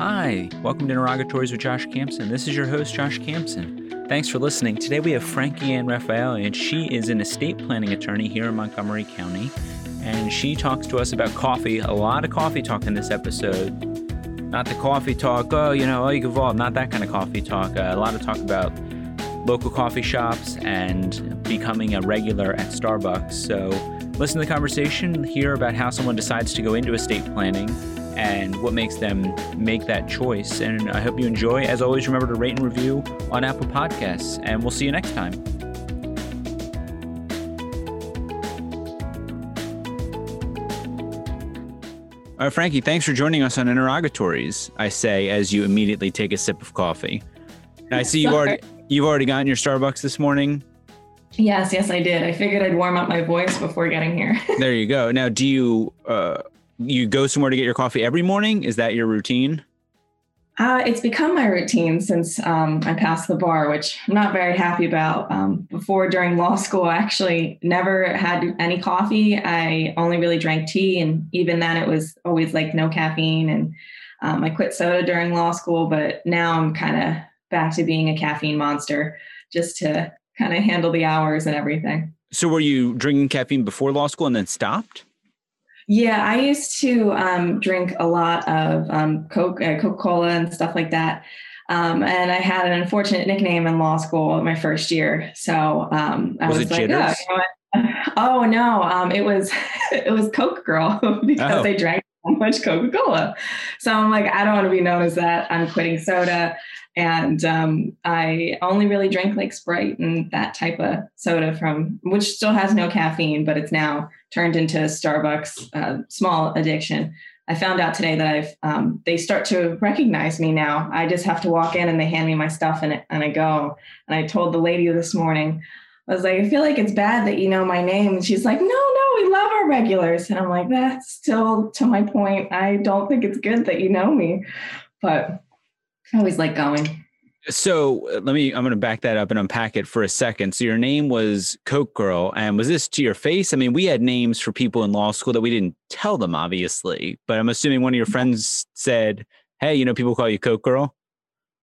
Hi, welcome to Interrogatories with Josh Camson. This is your host, Josh Camson. Thanks for listening. Today we have Frankie Ann Raphael, and she is an estate planning attorney here in Montgomery County. And she talks to us about coffee. A lot of coffee talk in this episode. Not the coffee talk, oh, you know, oh, you evolve. Not that kind of coffee talk. Uh, a lot of talk about local coffee shops and becoming a regular at Starbucks. So listen to the conversation, hear about how someone decides to go into estate planning and what makes them make that choice. And I hope you enjoy. As always, remember to rate and review on Apple Podcasts, and we'll see you next time. All right, Frankie, thanks for joining us on Interrogatories. I say as you immediately take a sip of coffee. I see you've already you've already gotten your Starbucks this morning. Yes, yes, I did. I figured I'd warm up my voice before getting here. there you go. Now, do you uh, you go somewhere to get your coffee every morning? Is that your routine? Uh, it's become my routine since um, I passed the bar, which I'm not very happy about. Um, before, during law school, I actually never had any coffee. I only really drank tea, and even then, it was always like no caffeine. And um, I quit soda during law school, but now I'm kind of back to being a caffeine monster, just to kind of handle the hours and everything. So, were you drinking caffeine before law school and then stopped? Yeah, I used to um, drink a lot of um, Coke, uh, Coca Cola, and stuff like that. Um, and I had an unfortunate nickname in law school my first year. So um, I was, was like, oh, you know oh, no, um, it was it was Coke Girl because oh. I drank much Coca Cola. So I'm like, I don't want to be known as that. I'm quitting soda. And um, I only really drink like Sprite and that type of soda from, which still has no caffeine, but it's now turned into Starbucks uh, small addiction. I found out today that I've um, they start to recognize me now. I just have to walk in and they hand me my stuff and, and I go. And I told the lady this morning, I was like, I feel like it's bad that you know my name. And she's like, No, no, we love our regulars. And I'm like, That's still to my point. I don't think it's good that you know me, but I always like going. So uh, let me, I'm going to back that up and unpack it for a second. So your name was Coke Girl. And was this to your face? I mean, we had names for people in law school that we didn't tell them, obviously, but I'm assuming one of your friends said, Hey, you know, people call you Coke Girl.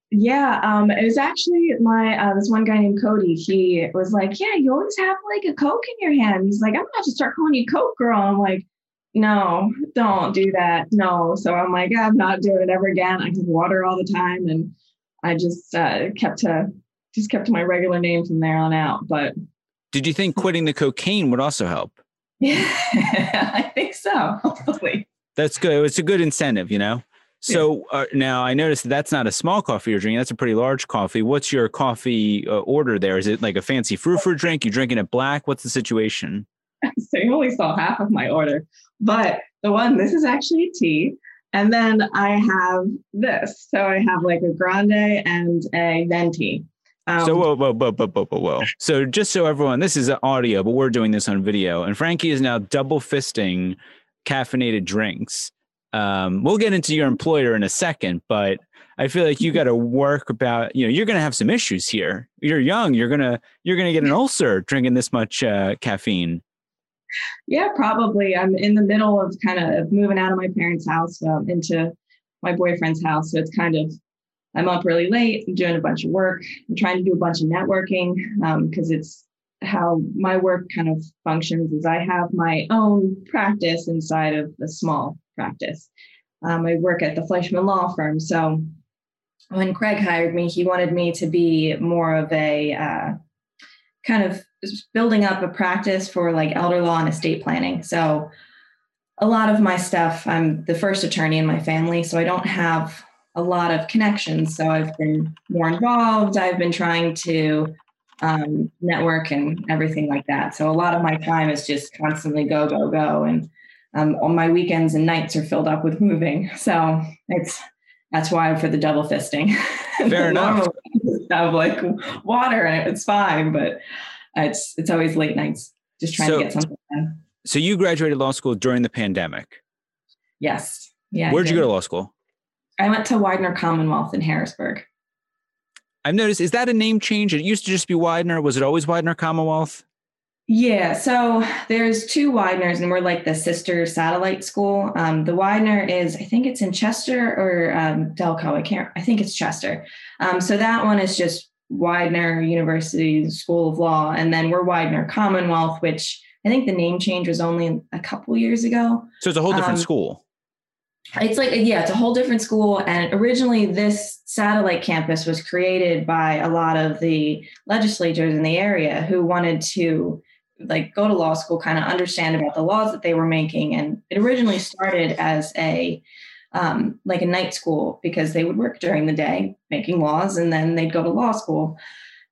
Yeah, um, it was actually my uh, this one guy named Cody. He was like, "Yeah, you always have like a Coke in your hand." He's like, "I'm gonna have to start calling you Coke Girl." I'm like, "No, don't do that. No." So I'm like, "I'm not doing it ever again." I have water all the time, and I just uh, kept to just kept to my regular name from there on out. But did you think quitting the cocaine would also help? Yeah, I think so. Hopefully, that's good. It's a good incentive, you know. So uh, now I noticed that that's not a small coffee you're drinking. That's a pretty large coffee. What's your coffee uh, order there? Is it like a fancy fruit fruit drink? You drinking it black? What's the situation? So you only saw half of my order, but the one this is actually tea. And then I have this. So I have like a grande and a venti. Um, so whoa, whoa, whoa, whoa, whoa, whoa, whoa. So just so everyone, this is audio, but we're doing this on video. And Frankie is now double fisting caffeinated drinks. Um, we'll get into your employer in a second, but I feel like you got to work about. You know, you're going to have some issues here. You're young. You're gonna you're gonna get an ulcer drinking this much uh, caffeine. Yeah, probably. I'm in the middle of kind of moving out of my parents' house um, into my boyfriend's house, so it's kind of I'm up really late, I'm doing a bunch of work. I'm trying to do a bunch of networking because um, it's how my work kind of functions. Is I have my own practice inside of a small practice. Um, I work at the Fleischmann Law Firm, so when Craig hired me, he wanted me to be more of a uh, kind of building up a practice for like elder law and estate planning. So a lot of my stuff, I'm the first attorney in my family, so I don't have a lot of connections. So I've been more involved. I've been trying to um, network and everything like that. So a lot of my time is just constantly go, go, go. And um, all my weekends and nights are filled up with moving. So it's that's why I'm for the double fisting. Fair enough. Have like water and it's fine, but it's it's always late nights just trying so, to get something done. So you graduated law school during the pandemic. Yes. Yeah. Where'd you go to law school? I went to Widener Commonwealth in Harrisburg. I've noticed, is that a name change? It used to just be Widener. Was it always Widener Commonwealth? Yeah, so there's two Wideners, and we're like the sister satellite school. Um, the Widener is, I think it's in Chester or um, Delco. I can't. I think it's Chester. Um, so that one is just Widener University School of Law, and then we're Widener Commonwealth, which I think the name change was only a couple years ago. So it's a whole different Um, school. It's like yeah, it's a whole different school. And originally, this satellite campus was created by a lot of the legislators in the area who wanted to like go to law school, kind of understand about the laws that they were making. And it originally started as a um, like a night school because they would work during the day making laws, and then they'd go to law school.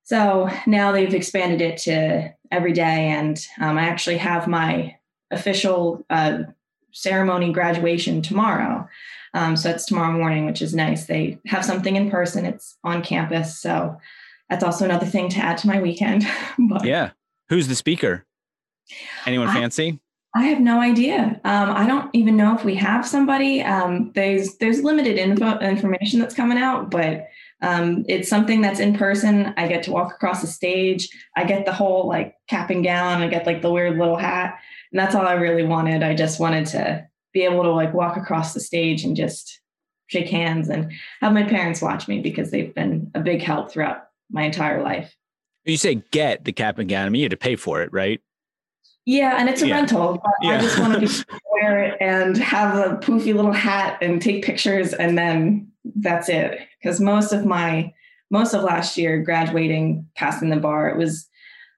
So now they've expanded it to every day, and um, I actually have my official uh, ceremony graduation tomorrow. Um, so it's tomorrow morning, which is nice. They have something in person. It's on campus, so that's also another thing to add to my weekend. but Yeah. Who's the speaker? Anyone I- fancy? I have no idea. Um, I don't even know if we have somebody. Um, there's there's limited info information that's coming out, but um, it's something that's in person. I get to walk across the stage. I get the whole like cap and gown. I get like the weird little hat, and that's all I really wanted. I just wanted to be able to like walk across the stage and just shake hands and have my parents watch me because they've been a big help throughout my entire life. You say get the cap and gown. I mean, you had to pay for it, right? Yeah, and it's a Yeah. rental. But Yeah. I just want to be wear it and have a poofy little hat and take pictures, and then that's it. Because most of my most of last year, graduating, passing the bar, it was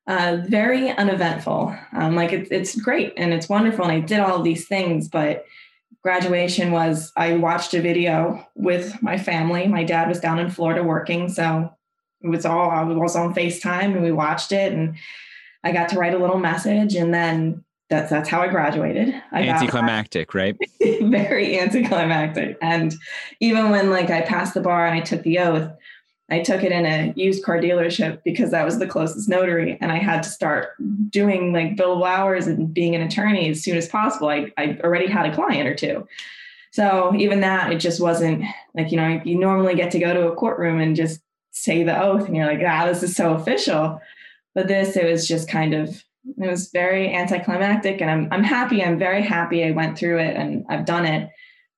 uh, very uneventful. Um, like it's it's great and it's wonderful, and I did all these things, but graduation was I watched a video with my family. My dad was down in Florida working, so it was all I was on FaceTime and we watched it and I got to write a little message and then that's that's how I graduated. I got Anticlimactic, right? very anticlimactic. And even when like I passed the bar and I took the oath, I took it in a used car dealership because that was the closest notary. And I had to start doing like billable hours and being an attorney as soon as possible. I, I already had a client or two. So even that, it just wasn't like, you know, you normally get to go to a courtroom and just say the oath and you're like, ah, this is so official. But this, it was just kind of, it was very anticlimactic. And I'm, I'm happy. I'm very happy I went through it and I've done it.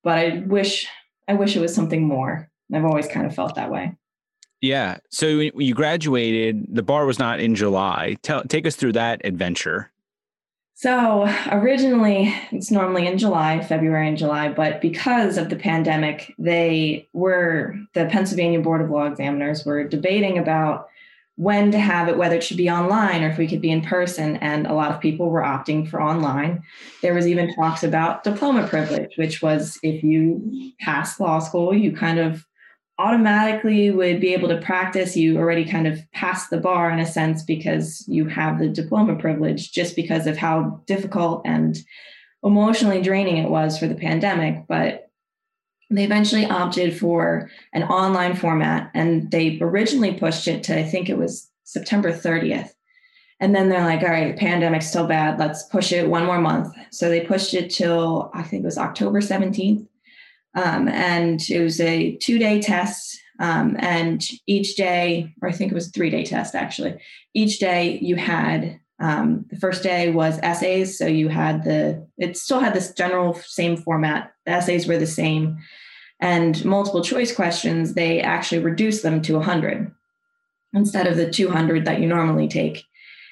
But I wish, I wish it was something more. I've always kind of felt that way. Yeah. So you graduated, the bar was not in July. Tell, take us through that adventure. So originally, it's normally in July, February and July, but because of the pandemic, they were the Pennsylvania Board of Law Examiners were debating about when to have it, whether it should be online or if we could be in person. And a lot of people were opting for online. There was even talks about diploma privilege, which was if you pass law school, you kind of automatically would be able to practice. You already kind of passed the bar in a sense because you have the diploma privilege just because of how difficult and emotionally draining it was for the pandemic. But they eventually opted for an online format and they originally pushed it to, I think it was September 30th. And then they're like, all right, pandemic's still bad. Let's push it one more month. So they pushed it till I think it was October 17th. Um, and it was a two day test. Um, and each day, or I think it was a three day test actually, each day you had um, the first day was essays. So you had the, it still had this general same format. The essays were the same. And multiple choice questions, they actually reduced them to 100 instead of the 200 that you normally take.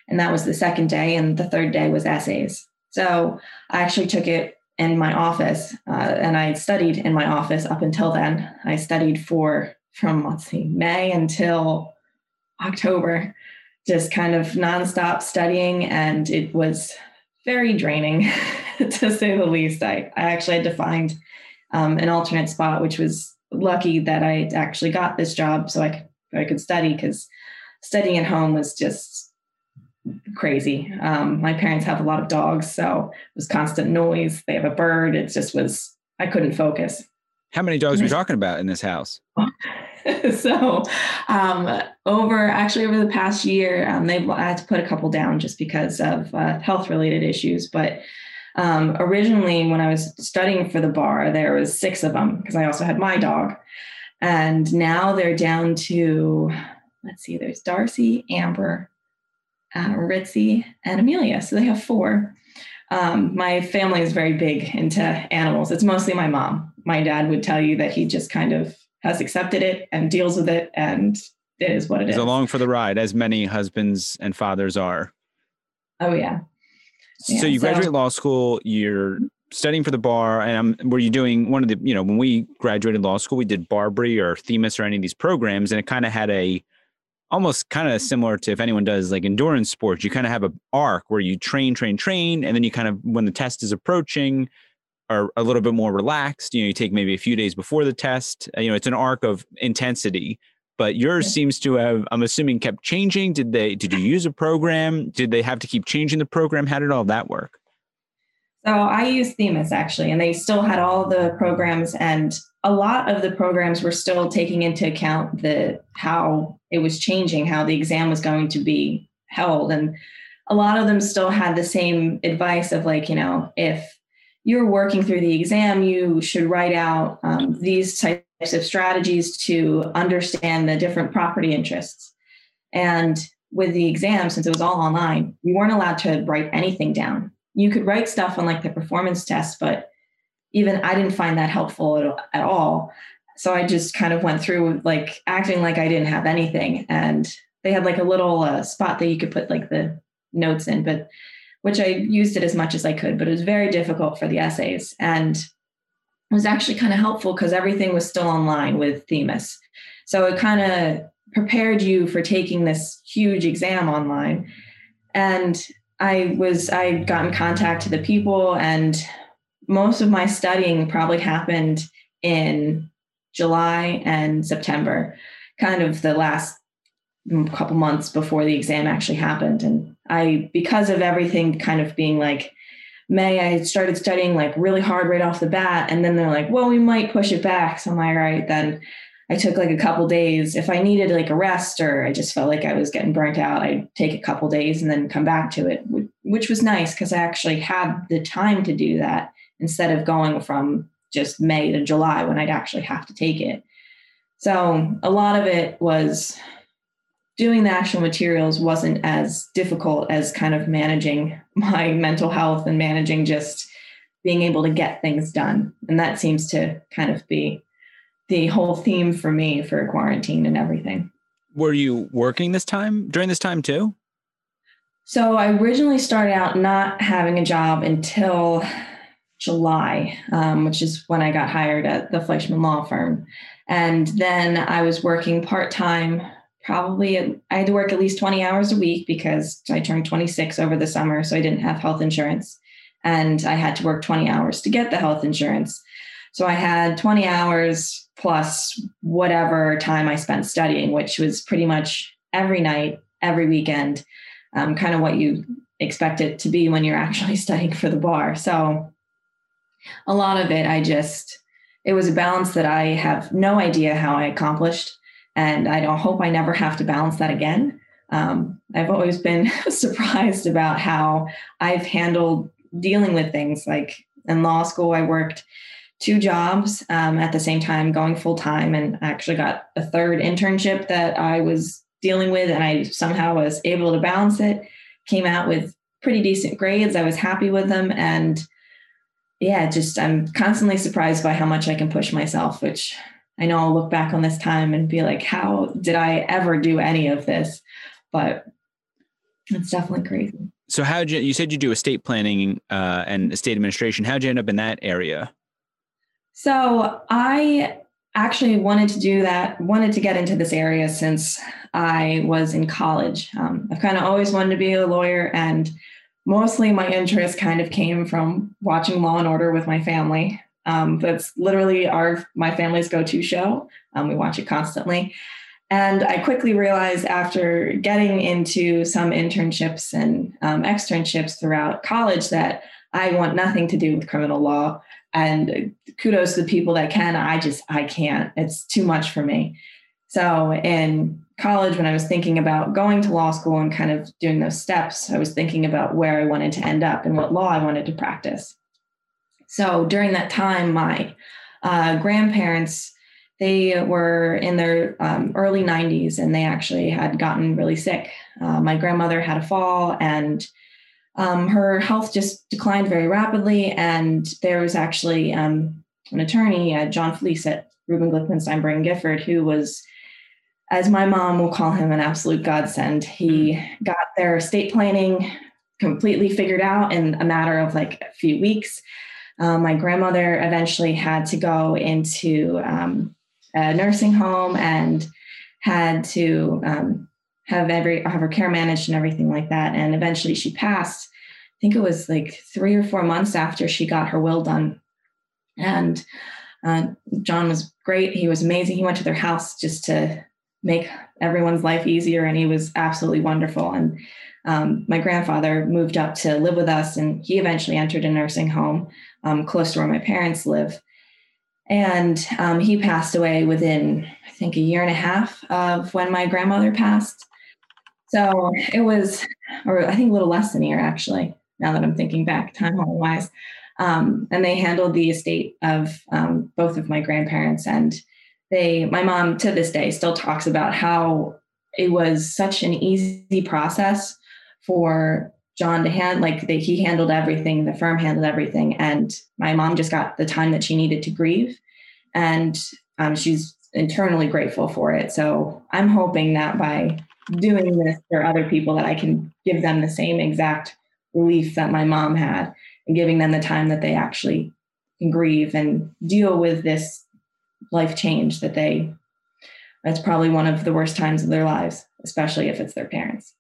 And that was the second day. And the third day was essays. So I actually took it in my office uh, and I studied in my office up until then. I studied for from, let's see, May until October, just kind of nonstop studying. And it was very draining to say the least. I, I actually had to find um, an alternate spot, which was lucky that I actually got this job so I could, I could study because studying at home was just crazy. Um, my parents have a lot of dogs, so it was constant noise. They have a bird. It just was, I couldn't focus. How many dogs are we talking about in this house? so um, over actually over the past year um, they've I had to put a couple down just because of uh, health related issues but um, originally when i was studying for the bar there was six of them because i also had my dog and now they're down to let's see there's darcy amber uh, Ritzy, and Amelia. So they have four. Um, my family is very big into animals. It's mostly my mom. My dad would tell you that he just kind of has accepted it and deals with it, and it is what it He's is. along for the ride, as many husbands and fathers are. Oh yeah. Yeah, so you so- graduate law school. You're studying for the bar, and um, were you doing one of the? You know, when we graduated law school, we did BarBri or Themis or any of these programs, and it kind of had a almost kind of similar to if anyone does like endurance sports, you kind of have an arc where you train, train, train, and then you kind of when the test is approaching, are a little bit more relaxed. You know, you take maybe a few days before the test. Uh, You know, it's an arc of intensity. But yours Yeah. seems to have, I'm assuming, kept changing. Did they? Did you use a program? Did they have to keep changing the program? How did all that work? So I used Themis actually, and they still had all the programs, and a lot of the programs were still taking into account the how it was changing, how the exam was going to be held, and a lot of them still had the same advice of like, you know, if you're working through the exam, you should write out um, these types of strategies to understand the different property interests. And with the exam, since it was all online, we weren't allowed to write anything down you could write stuff on like the performance test, but even I didn't find that helpful at, at all. So I just kind of went through like acting like I didn't have anything. And they had like a little uh, spot that you could put like the notes in, but which I used it as much as I could, but it was very difficult for the essays. And it was actually kind of helpful because everything was still online with Themis. So it kind of prepared you for taking this huge exam online. And I was I got in contact to the people and most of my studying probably happened in July and September, kind of the last couple months before the exam actually happened. And I because of everything kind of being like May, I started studying like really hard right off the bat. And then they're like, well, we might push it back. So I'm like, all right, then I took like a couple days. If I needed like a rest or I just felt like I was getting burnt out, I'd take a couple days and then come back to it, which was nice because I actually had the time to do that instead of going from just May to July when I'd actually have to take it. So a lot of it was doing the actual materials wasn't as difficult as kind of managing my mental health and managing just being able to get things done. And that seems to kind of be the whole theme for me for quarantine and everything. Were you working this time during this time too? So I originally started out not having a job until July, um, which is when I got hired at the Fleischmann Law Firm. And then I was working part time, probably, I had to work at least 20 hours a week because I turned 26 over the summer. So I didn't have health insurance. And I had to work 20 hours to get the health insurance. So I had 20 hours plus whatever time I spent studying, which was pretty much every night, every weekend, um, kind of what you expect it to be when you're actually studying for the bar. So a lot of it, I just, it was a balance that I have no idea how I accomplished. And I don't hope I never have to balance that again. Um, I've always been surprised about how I've handled dealing with things like in law school, I worked two jobs um, at the same time, going full time, and I actually got a third internship that I was dealing with, and I somehow was able to balance it. Came out with pretty decent grades. I was happy with them, and yeah, just I'm constantly surprised by how much I can push myself, which I know I'll look back on this time and be like, how did I ever do any of this? But it's definitely crazy. So how did you? You said you do estate planning uh, and estate administration. How'd you end up in that area? So I actually wanted to do that, wanted to get into this area since I was in college. Um, I've kind of always wanted to be a lawyer, and mostly my interest kind of came from watching Law and Order with my family. Um, that's literally our my family's go-to show. Um, we watch it constantly. And I quickly realized after getting into some internships and um, externships throughout college that I want nothing to do with criminal law. And kudos to the people that can. I just, I can't. It's too much for me. So in college, when I was thinking about going to law school and kind of doing those steps, I was thinking about where I wanted to end up and what law I wanted to practice. So during that time, my uh, grandparents they were in their um, early 90s and they actually had gotten really sick. Uh, my grandmother had a fall and um, her health just declined very rapidly. And there was actually um, an attorney, uh, John Fleece at Rubin Glickman Steinberg Gifford, who was, as my mom will call him, an absolute godsend. He got their estate planning completely figured out in a matter of like a few weeks. Um, my grandmother eventually had to go into um, a nursing home and had to um, have every have her care managed and everything like that. And eventually she passed. I think it was like three or four months after she got her will done. And uh, John was great. He was amazing. He went to their house just to make everyone's life easier, and he was absolutely wonderful. And um, my grandfather moved up to live with us, and he eventually entered a nursing home um, close to where my parents live. And um, he passed away within, I think, a year and a half of when my grandmother passed. So it was, or I think a little less than a year actually, now that I'm thinking back, time wise. Um, and they handled the estate of um, both of my grandparents. And they, my mom to this day still talks about how it was such an easy process for John to hand like he handled everything, the firm handled everything, and my mom just got the time that she needed to grieve, and um, she's internally grateful for it. So I'm hoping that by doing this for other people, that I can give them the same exact relief that my mom had, and giving them the time that they actually can grieve and deal with this life change that they. That's probably one of the worst times of their lives, especially if it's their parents.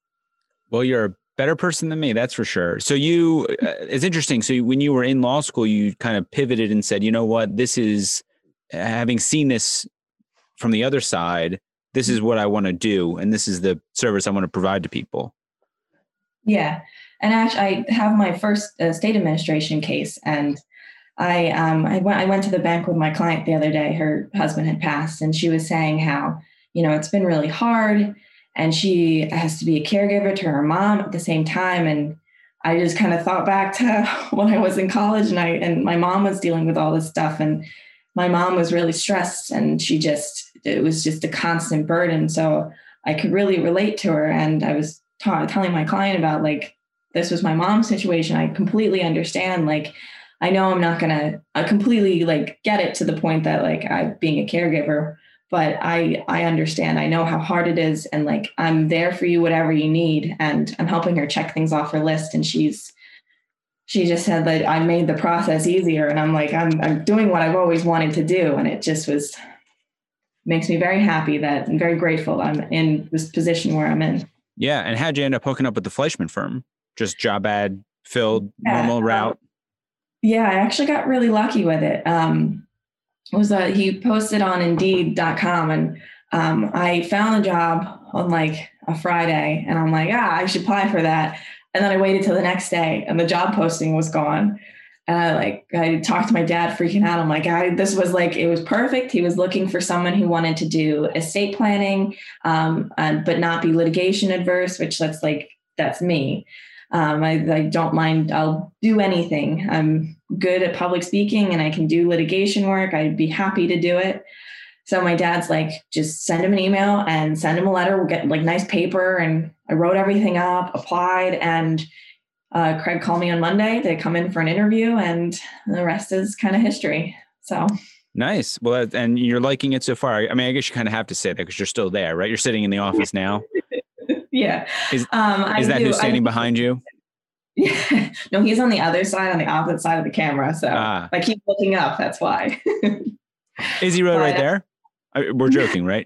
Well, you're a better person than me, that's for sure. So you, uh, it's interesting. So when you were in law school, you kind of pivoted and said, you know what, this is having seen this from the other side. This is what I want to do, and this is the service I want to provide to people. Yeah, and actually, I have my first uh, state administration case, and I um, I went I went to the bank with my client the other day. Her husband had passed, and she was saying how you know it's been really hard and she has to be a caregiver to her mom at the same time and i just kind of thought back to when i was in college and i and my mom was dealing with all this stuff and my mom was really stressed and she just it was just a constant burden. So i could really relate to her. And i was telling my client about like this was my mom's situation. I completely understand like i know i'm not gonna completely like get it to the point that like i being a caregiver but I I understand. I know how hard it is. And like I'm there for you whatever you need. And I'm helping her check things off her list. And she's she just said that I made the process easier. And I'm like I'm I'm doing what I've always wanted to do. And it just was makes me very happy that I'm very grateful I'm in this position where I'm in. Yeah, and how'd you end up hooking up with the Fleischmann firm? Just job ad filled, yeah, normal route. Um, yeah, I actually got really lucky with it. Um, was that he posted on indeed.com and um, I found a job on like a Friday and I'm like, ah, I should apply for that. And then I waited till the next day and the job posting was gone. And I like, I talked to my dad freaking out. I'm like, I, this was like, it was perfect. He was looking for someone who wanted to do estate planning, um, and, but not be litigation adverse, which that's like, that's me. Um, I, I don't mind, I'll do anything. I'm good at public speaking and I can do litigation work. I'd be happy to do it. So my dad's like, just send him an email and send him a letter. We'll get like nice paper. And I wrote everything up, applied, and uh, Craig called me on Monday to come in for an interview, and the rest is kind of history. So nice. Well, and you're liking it so far. I mean, I guess you kind of have to say that because you're still there, right? You're sitting in the office now. yeah. Is, um, is that do, who's standing I, behind you? Yeah. no, he's on the other side, on the opposite side of the camera. So ah. I keep looking up. That's why. is he right, right there? We're joking, right?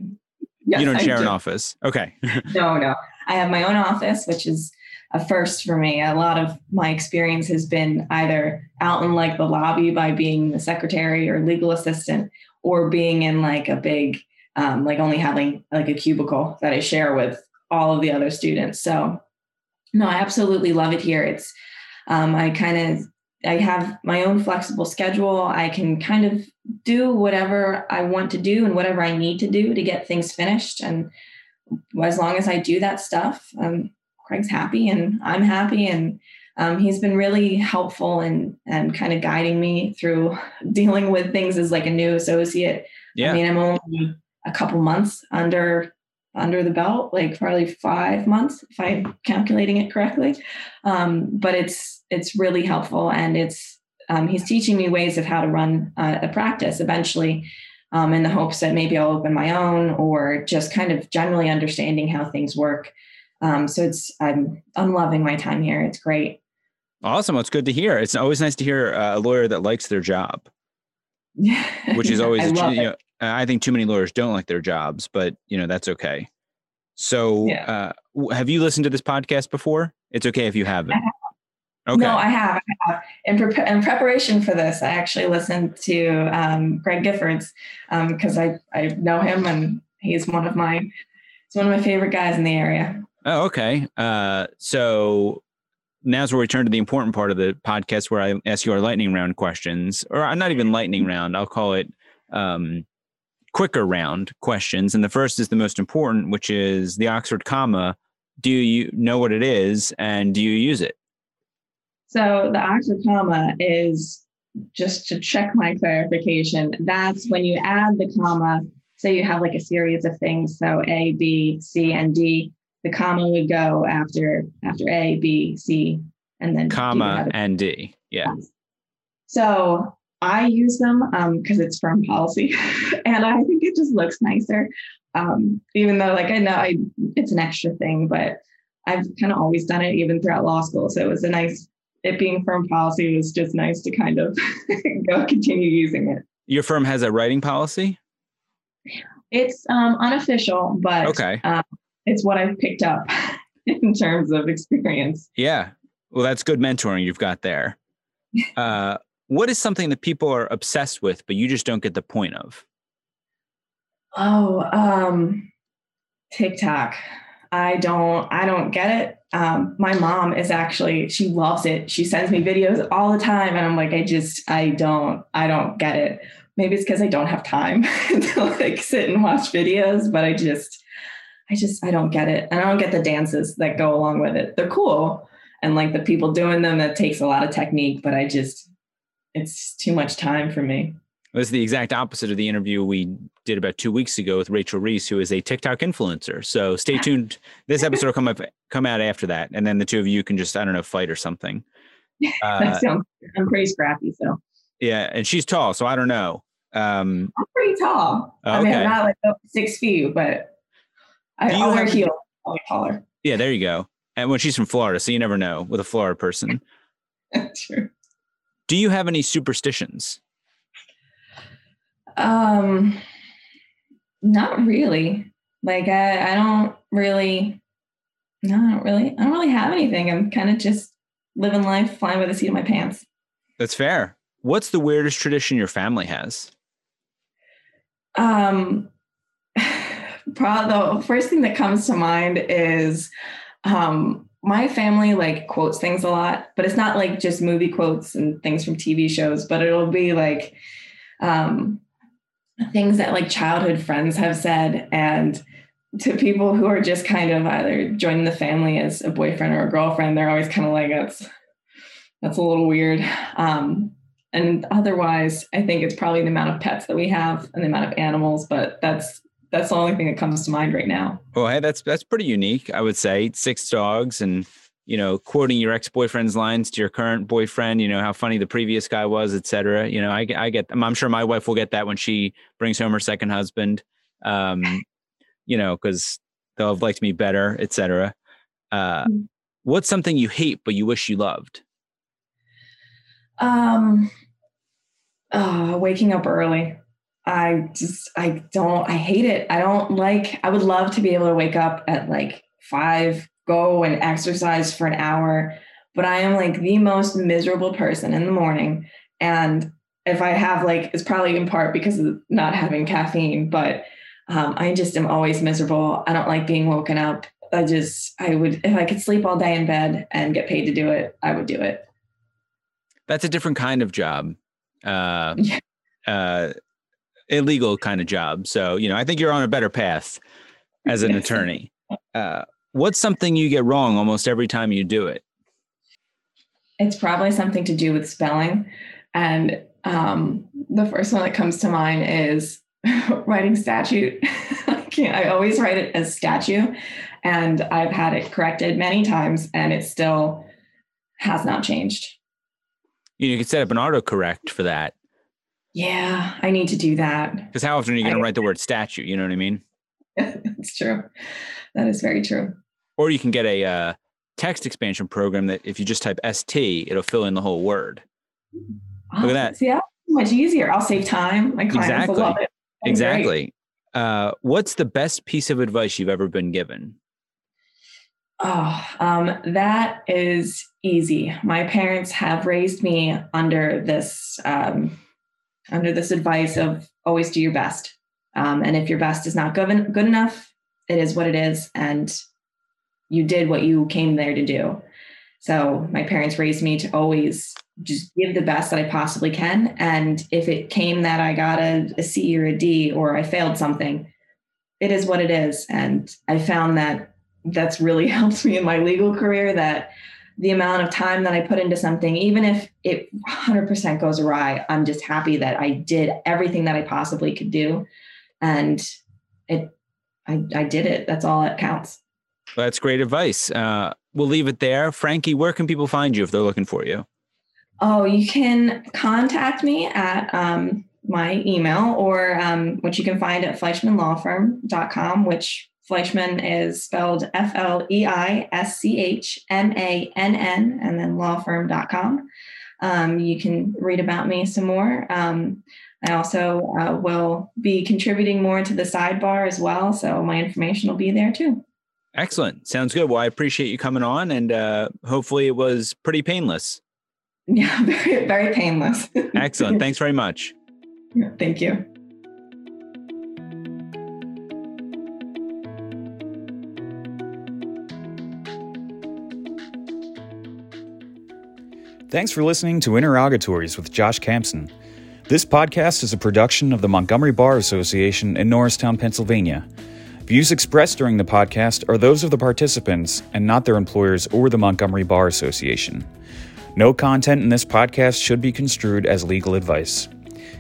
yes, you don't share do. an office. Okay. no, no. I have my own office, which is a first for me. A lot of my experience has been either out in like the lobby by being the secretary or legal assistant, or being in like a big, um, like only having like a cubicle that I share with all of the other students. So no, I absolutely love it here. It's um, I kind of I have my own flexible schedule. I can kind of do whatever I want to do and whatever I need to do to get things finished. And as long as I do that stuff, um, Craig's happy and I'm happy. And um, he's been really helpful and and kind of guiding me through dealing with things as like a new associate. Yeah. I mean, I'm only a couple months under under the belt, like probably five months if I'm calculating it correctly. Um, but it's it's really helpful, and it's um, he's teaching me ways of how to run uh, a practice eventually. Um, in the hopes that maybe I'll open my own or just kind of generally understanding how things work. Um, so it's I'm I'm loving my time here. It's great. Awesome. It's good to hear. It's always nice to hear uh, a lawyer that likes their job, which is always, I, a, you know, I think too many lawyers don't like their jobs, but you know, that's okay. So, yeah. uh, have you listened to this podcast before? It's okay if you haven't. Have. Okay. No, I have. I have. In, pre- in, preparation for this, I actually listened to um, Greg Gifford's because um, I, I know him and he's one of my he's one of my favorite guys in the area. Oh, okay. Uh, so now's where we turn to the important part of the podcast where I ask you our lightning round questions, or not even lightning round. I'll call it um, quicker round questions. And the first is the most important, which is the Oxford comma. Do you know what it is and do you use it? So the Oxford comma is just to check my clarification. That's when you add the comma, say you have like a series of things. So A, B, C, and D the comma would go after after A, B, C, and then comma and D. Yeah. So I use them because um, it's firm policy, and I think it just looks nicer. Um, even though, like I know, I it's an extra thing, but I've kind of always done it even throughout law school. So it was a nice. It being firm policy was just nice to kind of go continue using it. Your firm has a writing policy. It's um, unofficial, but okay. Um, it's what I've picked up in terms of experience. Yeah. Well, that's good mentoring you've got there. Uh, what is something that people are obsessed with, but you just don't get the point of? Oh, um, TikTok. I don't, I don't get it. Um, my mom is actually, she loves it. She sends me videos all the time. And I'm like, I just, I don't, I don't get it. Maybe it's because I don't have time to like sit and watch videos, but I just, I just I don't get it. And I don't get the dances that go along with it. They're cool. And like the people doing them, that takes a lot of technique, but I just it's too much time for me. It was the exact opposite of the interview we did about two weeks ago with Rachel Reese, who is a TikTok influencer. So stay tuned. This episode will come up come out after that, and then the two of you can just I don't know fight or something. Uh, sounds, I'm pretty scrappy, so yeah, and she's tall, so I don't know. Um, I'm pretty tall. Okay. I mean, I'm not like six feet, but I, I'll wear heels. I'll be taller. Yeah, there you go. And when she's from Florida, so you never know with a Florida person. True. Do you have any superstitions? Um, not really. Like I, I don't really. No, I don't really. I don't really have anything. I'm kind of just living life, flying by the seat of my pants. That's fair. What's the weirdest tradition your family has? Um, the first thing that comes to mind is um, my family like quotes things a lot, but it's not like just movie quotes and things from TV shows, but it'll be like um, things that like childhood friends have said and to people who are just kind of either joining the family as a boyfriend or a girlfriend, they're always kind of like that's that's a little weird. Um, and otherwise, I think it's probably the amount of pets that we have and the amount of animals, but that's that's the only thing that comes to mind right now. Well, hey, that's that's pretty unique, I would say. Six dogs and you know, quoting your ex-boyfriend's lines to your current boyfriend, you know, how funny the previous guy was, etc. You know, I, I get, I'm sure my wife will get that when she brings home her second husband, um, you know, because they'll have liked me better, etc. Uh, mm-hmm. What's something you hate but you wish you loved? Um, uh, waking up early. I just I don't I hate it. I don't like I would love to be able to wake up at like 5, go and exercise for an hour, but I am like the most miserable person in the morning and if I have like it's probably in part because of not having caffeine, but um, I just am always miserable. I don't like being woken up. I just I would if I could sleep all day in bed and get paid to do it, I would do it. That's a different kind of job. Uh, yeah. uh, illegal kind of job. So, you know, I think you're on a better path as an attorney. Uh, what's something you get wrong almost every time you do it? It's probably something to do with spelling. And um, the first one that comes to mind is writing statute. I can't. I always write it as statue, and I've had it corrected many times, and it still has not changed. You, know, you could set up an autocorrect for that. Yeah, I need to do that. Because how often are you going to write the word statue? You know what I mean? That's true. That is very true. Or you can get a uh, text expansion program that if you just type ST, it'll fill in the whole word. Oh, Look at that. See, that's much easier. I'll save time. My clients exactly. will love it. That's exactly. Uh, what's the best piece of advice you've ever been given? Oh, um, that is easy. My parents have raised me under this um, under this advice of always do your best. Um, and if your best is not good, good enough, it is what it is, and you did what you came there to do. So my parents raised me to always just give the best that I possibly can. And if it came that I got a, a C or a D or I failed something, it is what it is. And I found that that's really helped me in my legal career that the amount of time that I put into something, even if it 100% goes awry, I'm just happy that I did everything that I possibly could do. And it, I, I did it. That's all that counts. Well, that's great advice. Uh, we'll leave it there. Frankie, where can people find you if they're looking for you? Oh, you can contact me at um, my email or um, which you can find at fleischmannlawfirm.com, which Fleischmann is spelled F L E I S C H M A N N and then lawfirm.com. Um, you can read about me some more. Um, I also uh, will be contributing more to the sidebar as well. So my information will be there too. Excellent. Sounds good. Well, I appreciate you coming on and uh, hopefully it was pretty painless. Yeah, very, very painless. Excellent. Thanks very much. Yeah, thank you. Thanks for listening to Interrogatories with Josh Camson. This podcast is a production of the Montgomery Bar Association in Norristown, Pennsylvania. Views expressed during the podcast are those of the participants and not their employers or the Montgomery Bar Association. No content in this podcast should be construed as legal advice.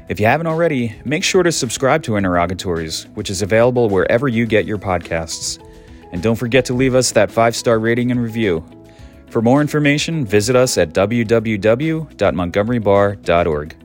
If you haven't already, make sure to subscribe to Interrogatories, which is available wherever you get your podcasts. And don't forget to leave us that five star rating and review. For more information, visit us at www.montgomerybar.org.